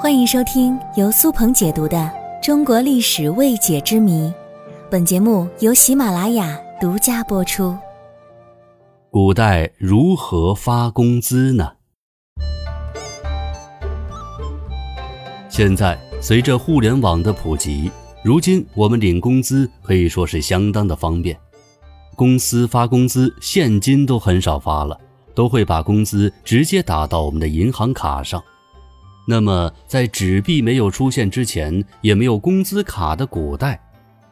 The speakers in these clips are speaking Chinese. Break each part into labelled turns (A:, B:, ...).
A: 欢迎收听由苏鹏解读的《中国历史未解之谜》，本节目由喜马拉雅独家播出。
B: 古代如何发工资呢？现在随着互联网的普及，如今我们领工资可以说是相当的方便。公司发工资，现金都很少发了，都会把工资直接打到我们的银行卡上。那么，在纸币没有出现之前，也没有工资卡的古代，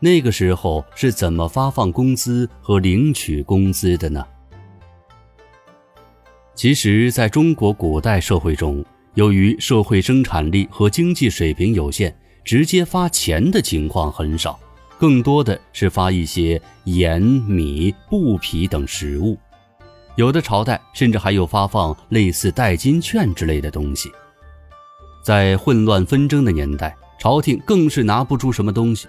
B: 那个时候是怎么发放工资和领取工资的呢？其实，在中国古代社会中，由于社会生产力和经济水平有限，直接发钱的情况很少，更多的是发一些盐、米、布匹等食物，有的朝代甚至还有发放类似代金券之类的东西。在混乱纷争的年代，朝廷更是拿不出什么东西，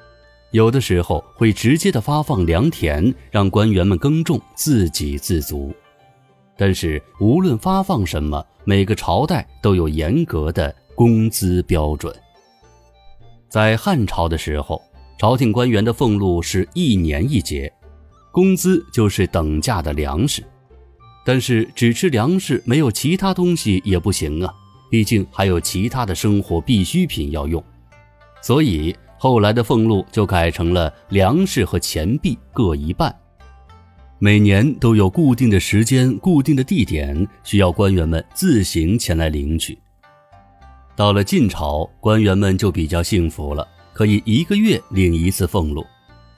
B: 有的时候会直接的发放良田，让官员们耕种，自给自足。但是无论发放什么，每个朝代都有严格的工资标准。在汉朝的时候，朝廷官员的俸禄是一年一结，工资就是等价的粮食。但是只吃粮食，没有其他东西也不行啊。毕竟还有其他的生活必需品要用，所以后来的俸禄就改成了粮食和钱币各一半。每年都有固定的时间、固定的地点，需要官员们自行前来领取。到了晋朝，官员们就比较幸福了，可以一个月领一次俸禄。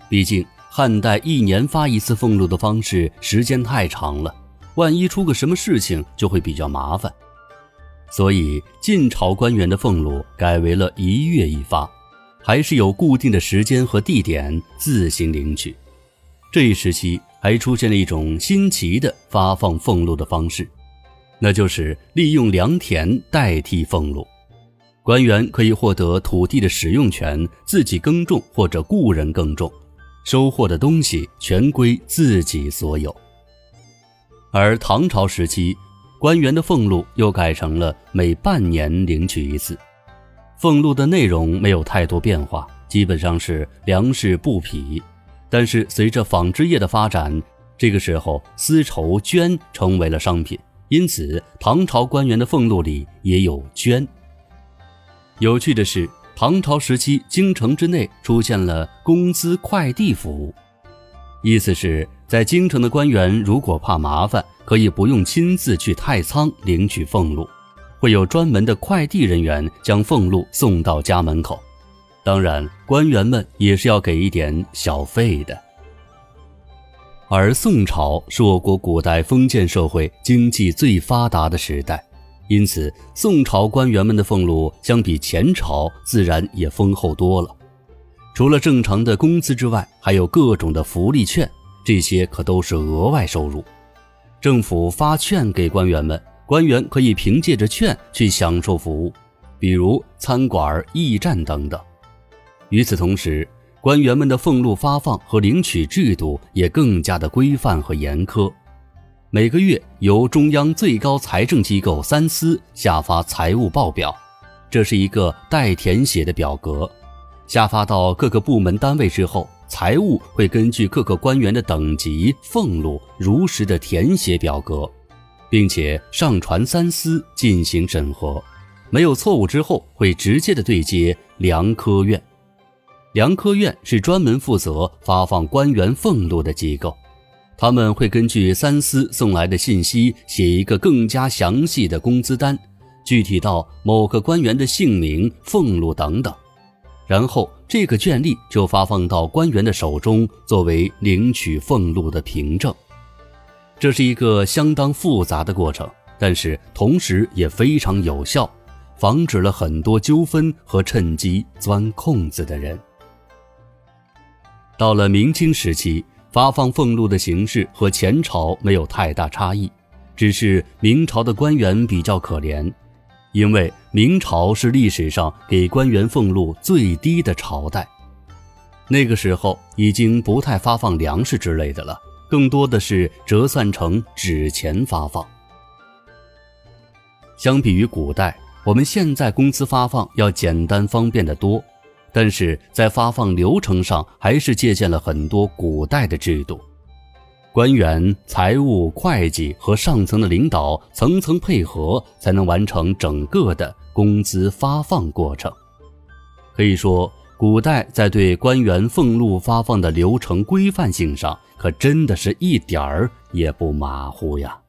B: 毕竟汉代一年发一次俸禄的方式时间太长了，万一出个什么事情，就会比较麻烦。所以晋朝官员的俸禄改为了一月一发，还是有固定的时间和地点自行领取。这一时期还出现了一种新奇的发放俸禄的方式，那就是利用良田代替俸禄。官员可以获得土地的使用权，自己耕种或者雇人耕种，收获的东西全归自己所有。而唐朝时期。官员的俸禄又改成了每半年领取一次，俸禄的内容没有太多变化，基本上是粮食布匹。但是随着纺织业的发展，这个时候丝绸绢成为了商品，因此唐朝官员的俸禄里也有绢。有趣的是，唐朝时期京城之内出现了工资快递服务，意思是。在京城的官员如果怕麻烦，可以不用亲自去太仓领取俸禄，会有专门的快递人员将俸禄送到家门口。当然，官员们也是要给一点小费的。而宋朝是我国古代封建社会经济最发达的时代，因此宋朝官员们的俸禄相比前朝自然也丰厚多了。除了正常的工资之外，还有各种的福利券。这些可都是额外收入，政府发券给官员们，官员可以凭借着券去享受服务，比如餐馆、驿站等等。与此同时，官员们的俸禄发放和领取制度也更加的规范和严苛。每个月由中央最高财政机构三司下发财务报表，这是一个待填写的表格，下发到各个部门单位之后。财务会根据各个官员的等级、俸禄，如实的填写表格，并且上传三司进行审核，没有错误之后，会直接的对接粮科院。粮科院是专门负责发放官员俸禄的机构，他们会根据三司送来的信息，写一个更加详细的工资单，具体到某个官员的姓名、俸禄等等。然后，这个卷吏就发放到官员的手中，作为领取俸禄的凭证。这是一个相当复杂的过程，但是同时也非常有效，防止了很多纠纷和趁机钻空子的人。到了明清时期，发放俸禄的形式和前朝没有太大差异，只是明朝的官员比较可怜。因为明朝是历史上给官员俸禄最低的朝代，那个时候已经不太发放粮食之类的了，更多的是折算成纸钱发放。相比于古代，我们现在工资发放要简单方便得多，但是在发放流程上还是借鉴了很多古代的制度。官员、财务、会计和上层的领导层层配合，才能完成整个的工资发放过程。可以说，古代在对官员俸禄发放的流程规范性上，可真的是一点儿也不马虎呀。